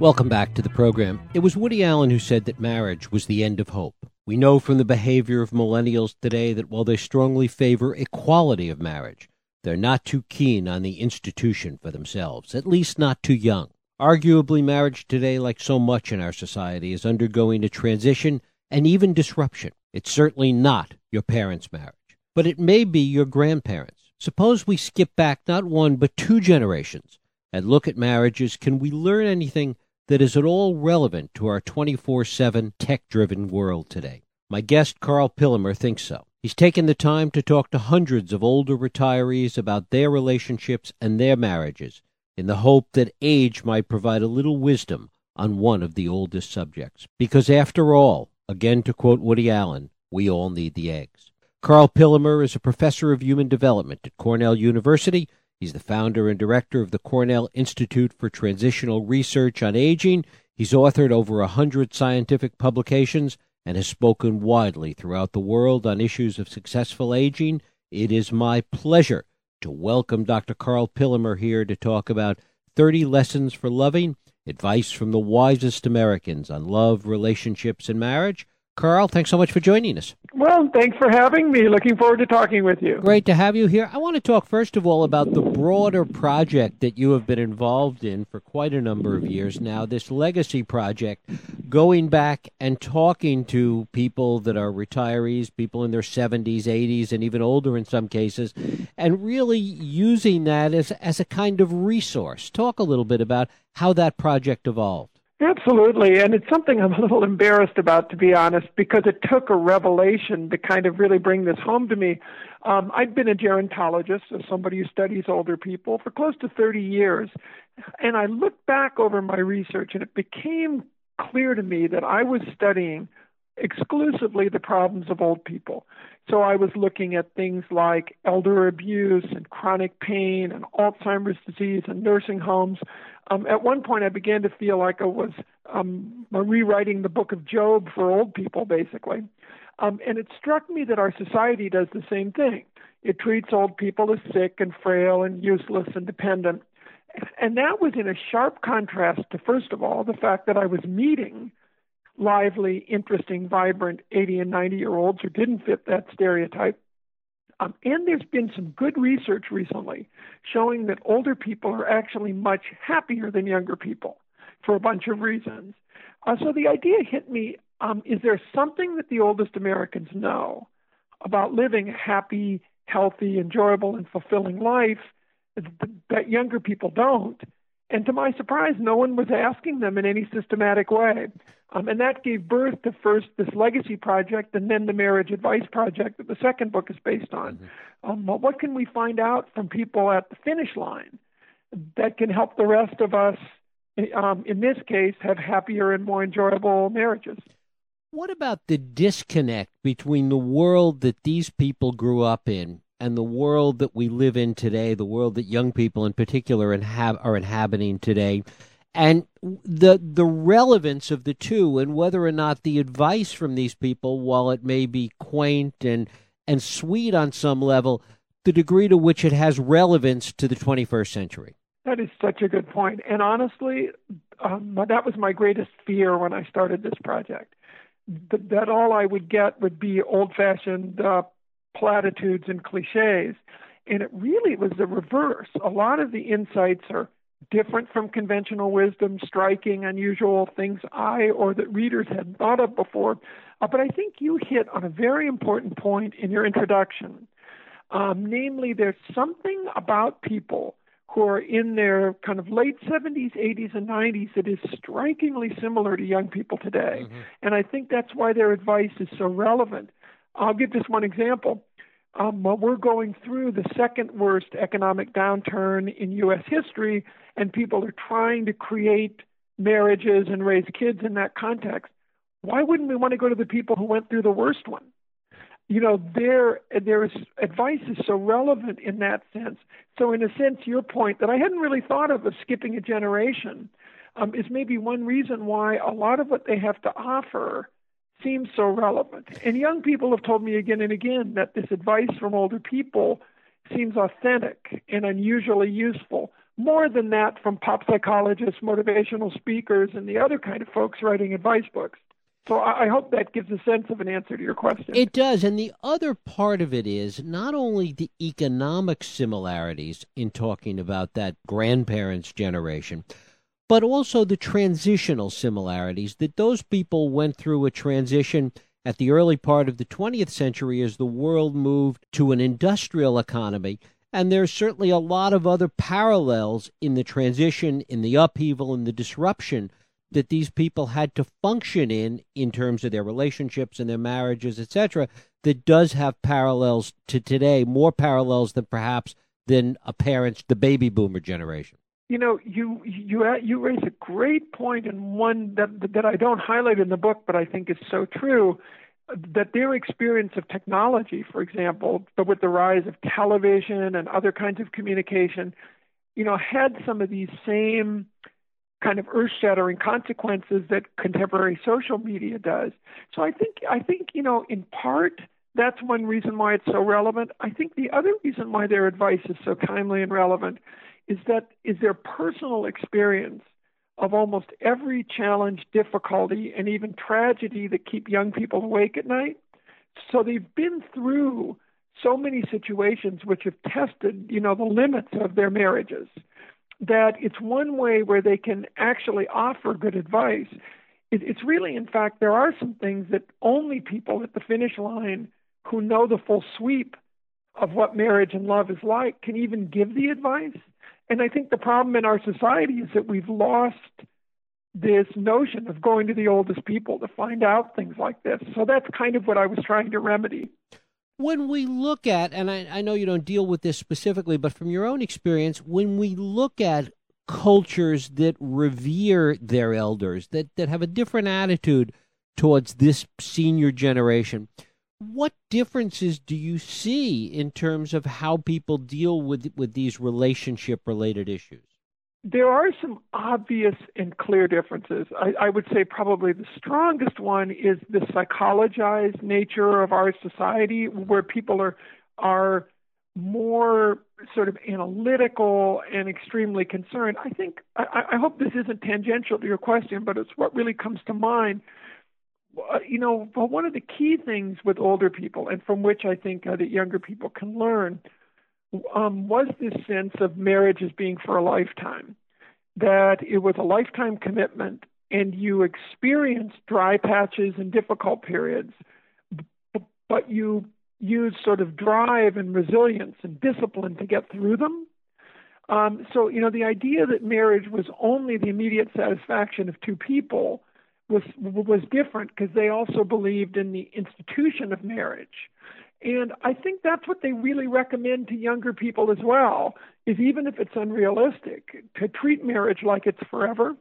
Welcome back to the program. It was Woody Allen who said that marriage was the end of hope. We know from the behavior of millennials today that while they strongly favor equality of marriage, they're not too keen on the institution for themselves, at least not too young. Arguably, marriage today, like so much in our society, is undergoing a transition and even disruption. It's certainly not your parents' marriage, but it may be your grandparents. Suppose we skip back not one but two generations and look at marriages. Can we learn anything that is at all relevant to our 24 7 tech driven world today? My guest, Karl Pillemer, thinks so. He's taken the time to talk to hundreds of older retirees about their relationships and their marriages in the hope that age might provide a little wisdom on one of the oldest subjects. Because after all, again to quote Woody Allen, we all need the eggs. Karl Pillemer is a professor of human development at Cornell University. He's the founder and director of the Cornell Institute for Translational Research on Aging. He's authored over a hundred scientific publications and has spoken widely throughout the world on issues of successful aging. It is my pleasure to welcome Dr. Karl Pillemer here to talk about 30 Lessons for Loving, advice from the wisest Americans on love, relationships, and marriage. Karl, thanks so much for joining us. Well, thanks for having me. Looking forward to talking with you. Great to have you here. I want to talk first of all about the broader project that you have been involved in for quite a number of years now, this legacy project, going back and talking to people that are retirees, people in their 70s, 80s, and even older in some cases, and really using that as, as a kind of resource. Talk a little bit about how that project evolved. Absolutely. And it's something I'm a little embarrassed about, to be honest, because it took a revelation to kind of really bring this home to me. Um, I'd been a gerontologist, so somebody who studies older people, for close to 30 years. And I looked back over my research, and it became clear to me that I was studying exclusively the problems of old people. So I was looking at things like elder abuse and chronic pain and Alzheimer's disease and nursing homes. Um, at one point, I began to feel like I was um, rewriting the book of Job for old people, basically. Um, and it struck me that our society does the same thing. It treats old people as sick and frail and useless and dependent. And that was in a sharp contrast to, first of all, the fact that I was meeting lively, interesting, vibrant 80 and 90 year olds who didn't fit that stereotype. Um, and there's been some good research recently showing that older people are actually much happier than younger people for a bunch of reasons. Uh, so the idea hit me um, is there something that the oldest Americans know about living a happy, healthy, enjoyable, and fulfilling life that younger people don't? And to my surprise, no one was asking them in any systematic way. Um, and that gave birth to first this legacy project and then the marriage advice project that the second book is based on. Mm-hmm. Um, what can we find out from people at the finish line that can help the rest of us, um, in this case, have happier and more enjoyable marriages? What about the disconnect between the world that these people grew up in and the world that we live in today, the world that young people in particular inhab- are inhabiting today, and the the relevance of the two, and whether or not the advice from these people, while it may be quaint and and sweet on some level, the degree to which it has relevance to the 21st century. That is such a good point. point, and honestly, um, that was my greatest fear when I started this project. that all I would get would be old-fashioned uh, platitudes and cliches. And it really was the reverse. A lot of the insights are different from conventional wisdom, striking, unusual things I or that readers hadn't thought of before. Uh, but I think you hit on a very important point in your introduction. Um, namely, there's something about people who are in their kind of late 70s, 80s, and 90s that is strikingly similar to young people today. Mm-hmm. And I think that's why their advice is so relevant. I'll give just one example. Um, we're going through the second worst economic downturn in U.S. history, and people are trying to create marriages and raise kids in that context. Why wouldn't we want to go to the people who went through the worst one? You know, their their advice is so relevant in that sense. So, in a sense, your point that I hadn't really thought of of skipping a generation um, is maybe one reason why a lot of what they have to offer seems so relevant. And young people have told me again and again that this advice from older people seems authentic and unusually useful, more than that from pop psychologists, motivational speakers, and the other kind of folks writing advice books. So I hope that gives a sense of an answer to your question. It does. And the other part of it is not only the economic similarities in talking about that grandparents' generation, but also the transitional similarities that those people went through a transition at the early part of the 20th century as the world moved to an industrial economy. And there's certainly a lot of other parallels in the transition, in the upheaval, in the disruption that these people had to function in in terms of their relationships and their marriages etc that does have parallels to today more parallels than perhaps than a parent's the baby boomer generation you know you you uh, you raise a great point and one that that I don't highlight in the book but I think is so true that their experience of technology for example but with the rise of television and other kinds of communication you know had some of these same kind of earth-shattering consequences that contemporary social media does. So I think I think you know in part that's one reason why it's so relevant. I think the other reason why their advice is so timely and relevant is that is their personal experience of almost every challenge, difficulty, and even tragedy that keep young people awake at night. So they've been through so many situations which have tested, you know, the limits of their marriages that it's one way where they can actually offer good advice. It, it's really, in fact, there are some things that only people at the finish line who know the full sweep of what marriage and love is like can even give the advice. And I think the problem in our society is that we've lost this notion of going to the oldest people to find out things like this. So that's kind of what I was trying to remedy when we look at, and I, I know you don't deal with this specifically, but from your own experience, when we look at cultures that revere their elders, that, that have a different attitude towards this senior generation, what differences do you see in terms of how people deal with with these relationship related issues? There are some obvious and clear differences. I, I, would say probably the strongest one is the psychologized nature of our society, where people are are more sort of analytical and extremely concerned. I think I, I hope this isn't tangential to your question, but it's what really comes to mind. Uh, you know, well, one of the key things with older people, and from which I think uh, that younger people can learn, um, was this sense of marriage as being for a lifetime, that it was a lifetime commitment, and you experienced dry patches and difficult periods, but you use sort of drive and resilience and discipline to get through them. Um, so, you know, the idea that marriage was only the immediate satisfaction of two people was was different because they also believed in the institution of marriage and I think that's what they really recommend to younger people as well, is even if it's unrealistic, to treat marriage like it's forever.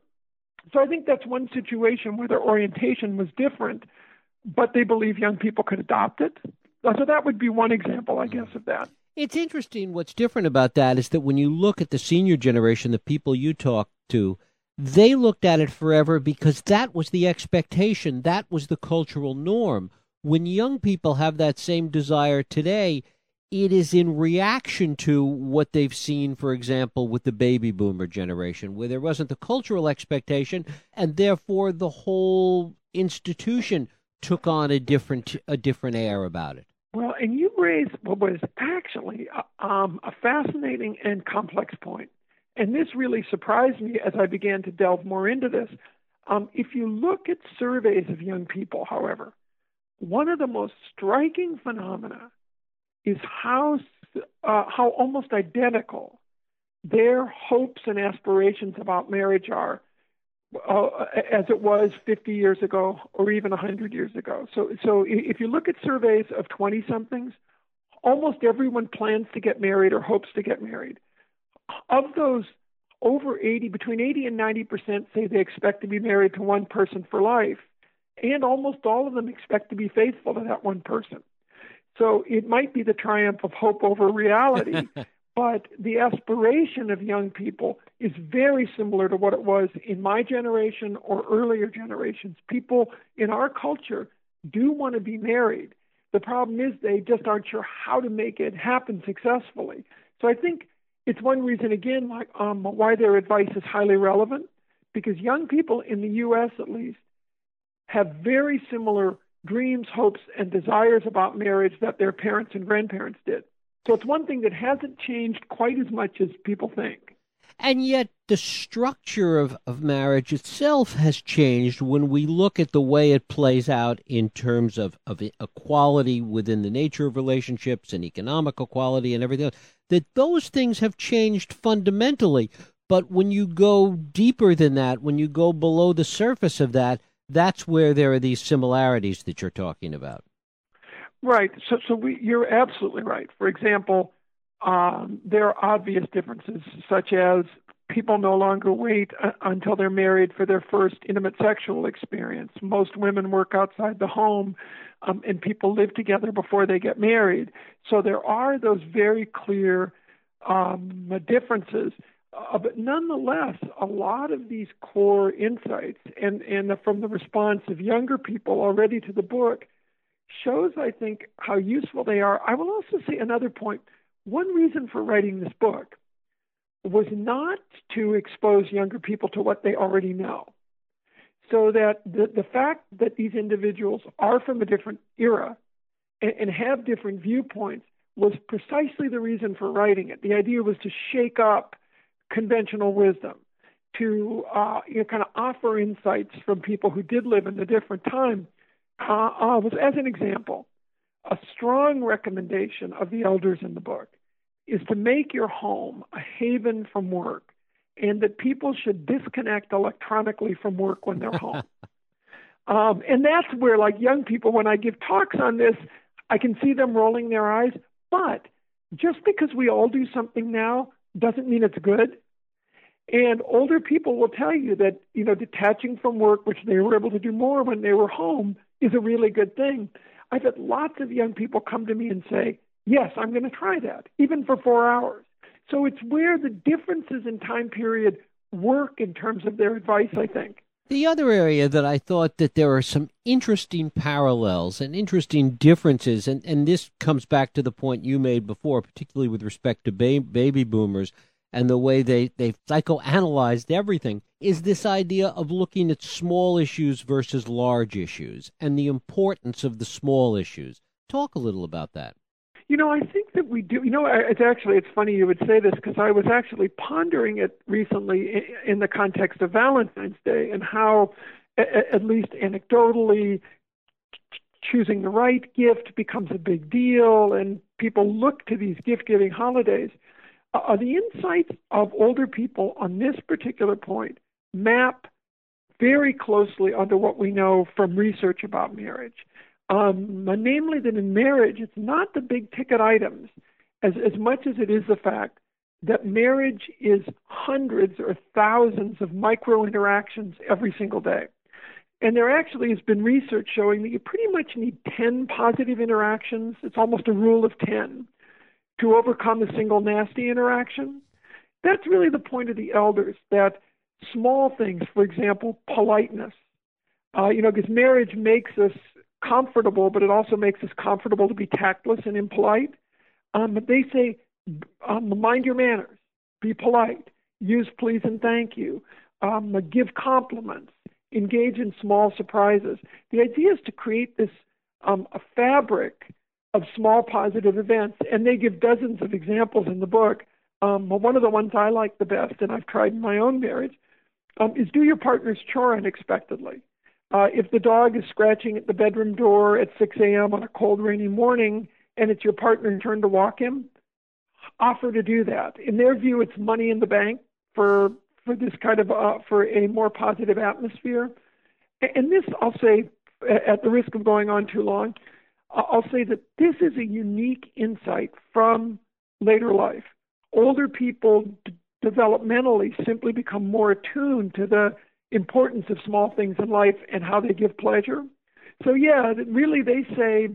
So I think that's one situation where their orientation was different, but they believe young people could adopt it. Uh, so that would be one example, I guess, of that. It's interesting. What's different about that is that when you look at the senior generation, the people you talk to, they looked at it forever because that was the expectation, that was the cultural norm. When young people have that same desire today, it is in reaction to what they've seen, for example, with the baby boomer generation, where there wasn't the cultural expectation, and therefore the whole institution took on a different a different air about it. Well, and you raised what was actually a, um, a fascinating and complex point, and this really surprised me as I began to delve more into this. Um, if you look at surveys of young people, however, one of the most striking phenomena is how uh, how almost identical their hopes and aspirations about marriage are uh, as it was 50 years ago or even 100 years ago. So, so if you look at surveys of 20 somethings, almost everyone plans to get married or hopes to get married. Of those, over 80, between 80 and 90 percent say they expect to be married to one person for life and almost all of them expect to be faithful to that one person. So it might be the triumph of hope over reality, but the aspiration of young people is very similar to what it was in my generation or earlier generations. People in our culture do want to be married. The problem is they just aren't sure how to make it happen successfully. So I think it's one reason, again, like um, why their advice is highly relevant, because young people in the U.S. at least have very similar dreams, hopes, and desires about marriage that their parents and grandparents did. So it's one thing that hasn't changed quite as much as people think. And yet, the structure of, of marriage itself has changed when we look at the way it plays out in terms of, of equality within the nature of relationships and economic equality and everything else that those things have changed fundamentally. But when you go deeper than that, when you go below the surface of that, that's where there are these similarities that you're talking about. Right. So, so we, you're absolutely right. For example, um, there are obvious differences, such as people no longer wait uh, until they're married for their first intimate sexual experience. Most women work outside the home um, and people live together before they get married. So there are those very clear um, differences. Uh, but nonetheless, a lot of these core insights, and, and from the response of younger people already to the book, shows, I think, how useful they are. I will also say another point. One reason for writing this book was not to expose younger people to what they already know so that the, the fact that these individuals are from a different era and, and have different viewpoints was precisely the reason for writing it. The idea was to shake up conventional wisdom, to uh, you know, kind of offer insights from people who did live in a different time. Uh, uh, was as an example, a strong recommendation of the elders in the book is to make your home a haven from work and that people should disconnect electronically from work when they're home. um, and that's where, like young people, when I give talks on this, I can see them rolling their eyes. But just because we all do something now doesn't mean it's good. And older people will tell you that, you know, detaching from work, which they were able to do more when they were home, is a really good thing. I've had lots of young people come to me and say, Yes, I'm going to try that, even for four hours. So it's where the differences in time period work in terms of their advice, I think. The other area that I thought that there are some interesting parallels and interesting differences, and, and this comes back to the point you made before, particularly with respect to ba- baby boomers and the way they, they've psychoanalyzed everything, is this idea of looking at small issues versus large issues and the importance of the small issues. Talk a little about that. You know, I think that we do. You know, it's actually it's funny you would say this because I was actually pondering it recently in the context of Valentine's Day and how, at least anecdotally, choosing the right gift becomes a big deal, and people look to these gift-giving holidays. Uh, the insights of older people on this particular point map very closely onto what we know from research about marriage um, namely that in marriage, it's not the big ticket items as, as much as it is the fact that marriage is hundreds or thousands of micro interactions every single day. And there actually has been research showing that you pretty much need 10 positive interactions. It's almost a rule of 10 to overcome a single nasty interaction. That's really the point of the elders that small things, for example, politeness, uh, you know, because marriage makes us comfortable, but it also makes us comfortable to be tactless and impolite. Um, but they say, um, mind your manners, be polite, use please and thank you, um, give compliments, engage in small surprises. The idea is to create this um, a fabric of small positive events, and they give dozens of examples in the book. Um, one of the ones I like the best, and I've tried in my own marriage, um, is do your partner's chore unexpectedly. Uh, if the dog is scratching at the bedroom door at 6 a.m. on a cold, rainy morning and it's your partner's turn to walk him, offer to do that. In their view, it's money in the bank for for this kind of uh, for a more positive atmosphere. And this, I'll say, at the risk of going on too long, I'll say that this is a unique insight from later life. Older people d- developmentally simply become more attuned to the importance of small things in life and how they give pleasure. So yeah, really they say,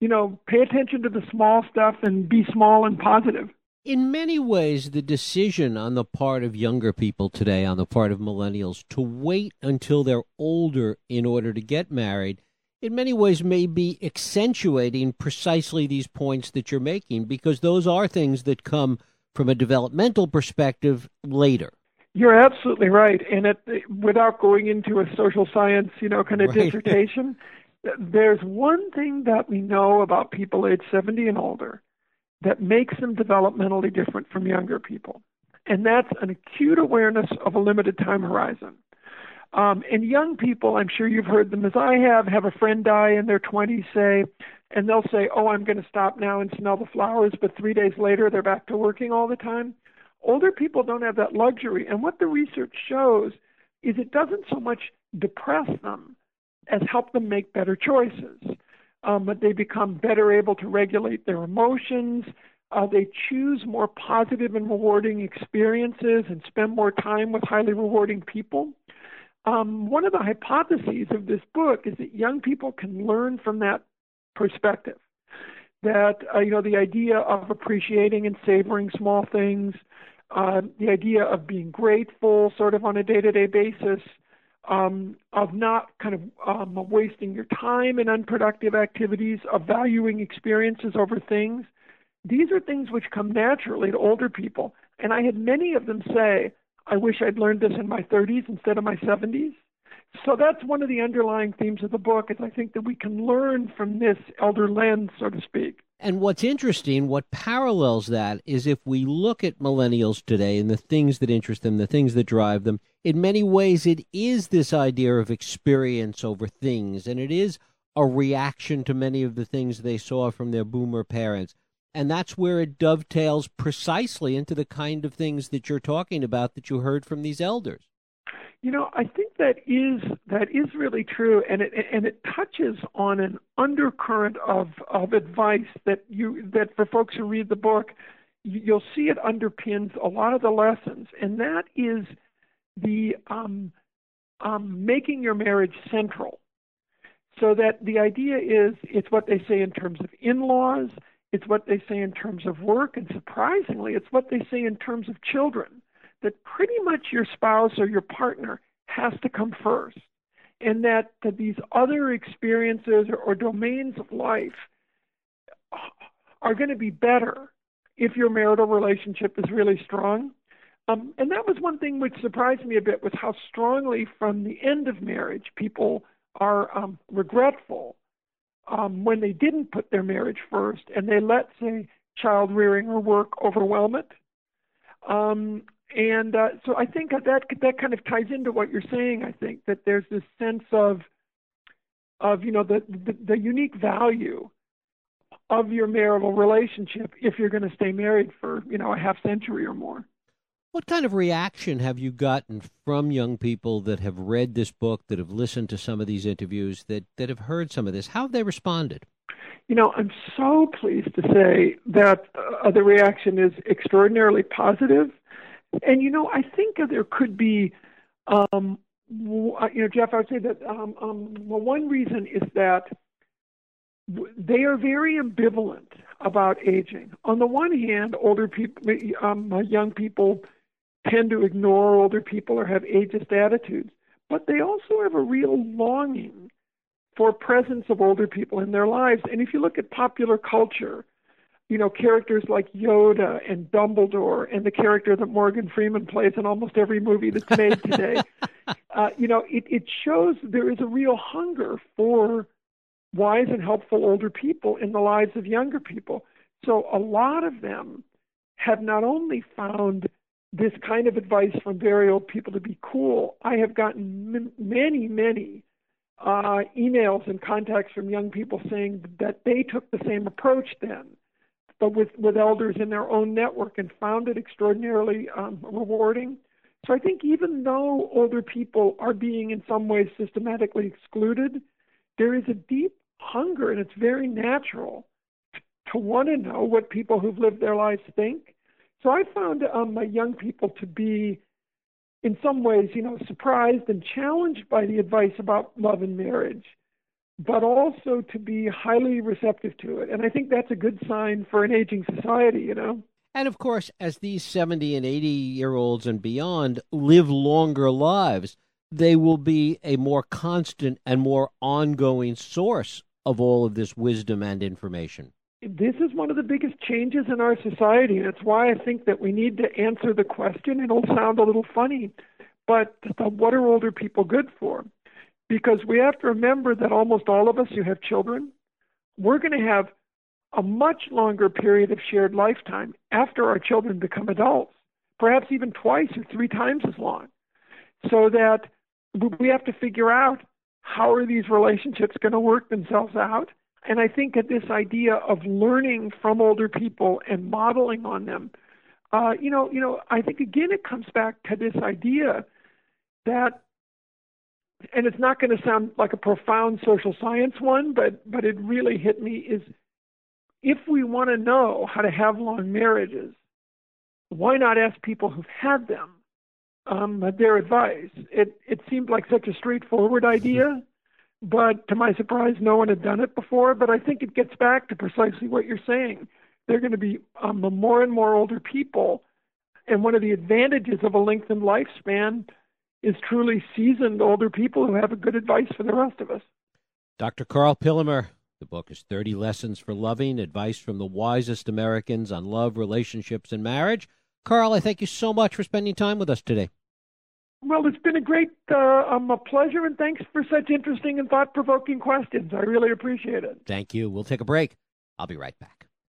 you know, pay attention to the small stuff and be small and positive. In many ways, the decision on the part of younger people today, on the part of millennials, to wait until they're older in order to get married, in many ways may be accentuating precisely these points that you're making because those are things that come from a developmental perspective later. You're absolutely right. And it, without going into a social science, you know, kind of right. dissertation, there's one thing that we know about people age 70 and older that makes them developmentally different from younger people. And that's an acute awareness of a limited time horizon. Um, and young people, I'm sure you've heard them as I have, have a friend die in their 20s, say, and they'll say, Oh, I'm going to stop now and smell the flowers, but three days later they're back to working all the time. Older people don't have that luxury. And what the research shows is it doesn't so much depress them as help them make better choices. Um, but they become better able to regulate their emotions. Uh, they choose more positive and rewarding experiences and spend more time with highly rewarding people. Um, one of the hypotheses of this book is that young people can learn from that perspective. That uh, you know the idea of appreciating and savoring small things, uh, the idea of being grateful, sort of on a day-to-day basis, um, of not kind of um, wasting your time in unproductive activities, of valuing experiences over things. These are things which come naturally to older people, and I had many of them say, I wish I'd learned this in my 30s instead of my 70s. So that's one of the underlying themes of the book is I think that we can learn from this elder lens, so to speak. And what's interesting, what parallels that is if we look at millennials today and the things that interest them, the things that drive them, in many ways it is this idea of experience over things, and it is a reaction to many of the things they saw from their boomer parents. And that's where it dovetails precisely into the kind of things that you're talking about that you heard from these elders. You know, I think that is that is really true, and it and it touches on an undercurrent of of advice that you that for folks who read the book, you'll see it underpins a lot of the lessons, and that is the um, um, making your marriage central. So that the idea is it's what they say in terms of in-laws, it's what they say in terms of work, and surprisingly, it's what they say in terms of children. That pretty much your spouse or your partner has to come first, and that, that these other experiences or, or domains of life are going to be better if your marital relationship is really strong. Um, and that was one thing which surprised me a bit was how strongly from the end of marriage people are um, regretful um, when they didn't put their marriage first and they let, say, child rearing or work overwhelm it. Um, and uh, so I think that that kind of ties into what you're saying. I think that there's this sense of of you know the, the, the unique value of your marital relationship if you're going to stay married for you know a half century or more. What kind of reaction have you gotten from young people that have read this book, that have listened to some of these interviews, that, that have heard some of this? How have they responded? You know, I'm so pleased to say that uh, the reaction is extraordinarily positive. And, you know, I think there could be, um, uh, you know, Jeff, I would say that, um, um, well, one reason is that they are very ambivalent about aging. On the one hand, older people, um, young people tend to ignore older people or have ageist attitudes, but they also have a real longing for presence of older people in their lives. And if you look at popular culture, you know, characters like Yoda and Dumbledore and the character that Morgan Freeman plays in almost every movie that's made today, uh, you know, it, it shows there is a real hunger for wise and helpful older people in the lives of younger people. So a lot of them have not only found this kind of advice from very old people to be cool. I have gotten m- many, many uh, emails and contacts from young people saying that they took the same approach then, but with, with elders in their own network and found it extraordinarily um, rewarding. So I think even though older people are being in some ways systematically excluded, there is a deep hunger, and it's very natural to want to know what people who've lived their lives think so I found um, my young people to be, in some ways, you know, surprised and challenged by the advice about love and marriage, but also to be highly receptive to it. And I think that's a good sign for an aging society, you know. And of course, as these 70 and 80 year olds and beyond live longer lives, they will be a more constant and more ongoing source of all of this wisdom and information. this is one of the biggest changes in our society, and it's why I think that we need to answer the question. It'll sound a little funny, but what are older people good for? Because we have to remember that almost all of us who have children, we're going to have a much longer period of shared lifetime after our children become adults, perhaps even twice or three times as long. So that we have to figure out how are these relationships going to work themselves out and I think that this idea of learning from older people and modeling on them, uh, you know, you know, I think again it comes back to this idea that, and it's not going to sound like a profound social science one, but but it really hit me is if we want to know how to have long marriages, why not ask people who've had them um, their advice? It it seemed like such a straightforward idea but to my surprise, no one had done it before. But I think it gets back to precisely what you're saying. They're going to be um, more and more older people. And one of the advantages of a lengthened lifespan is truly seasoned older people who have a good advice for the rest of us. Dr. Karl Pillemer, the book is 30 Lessons for Loving Advice from the Wisest Americans on Love, Relationships, and Marriage. Karl, I thank you so much for spending time with us today. Well, it's been a great uh, um, a pleasure, and thanks for such interesting and thought provoking questions. I really appreciate it. Thank you. We'll take a break. I'll be right back.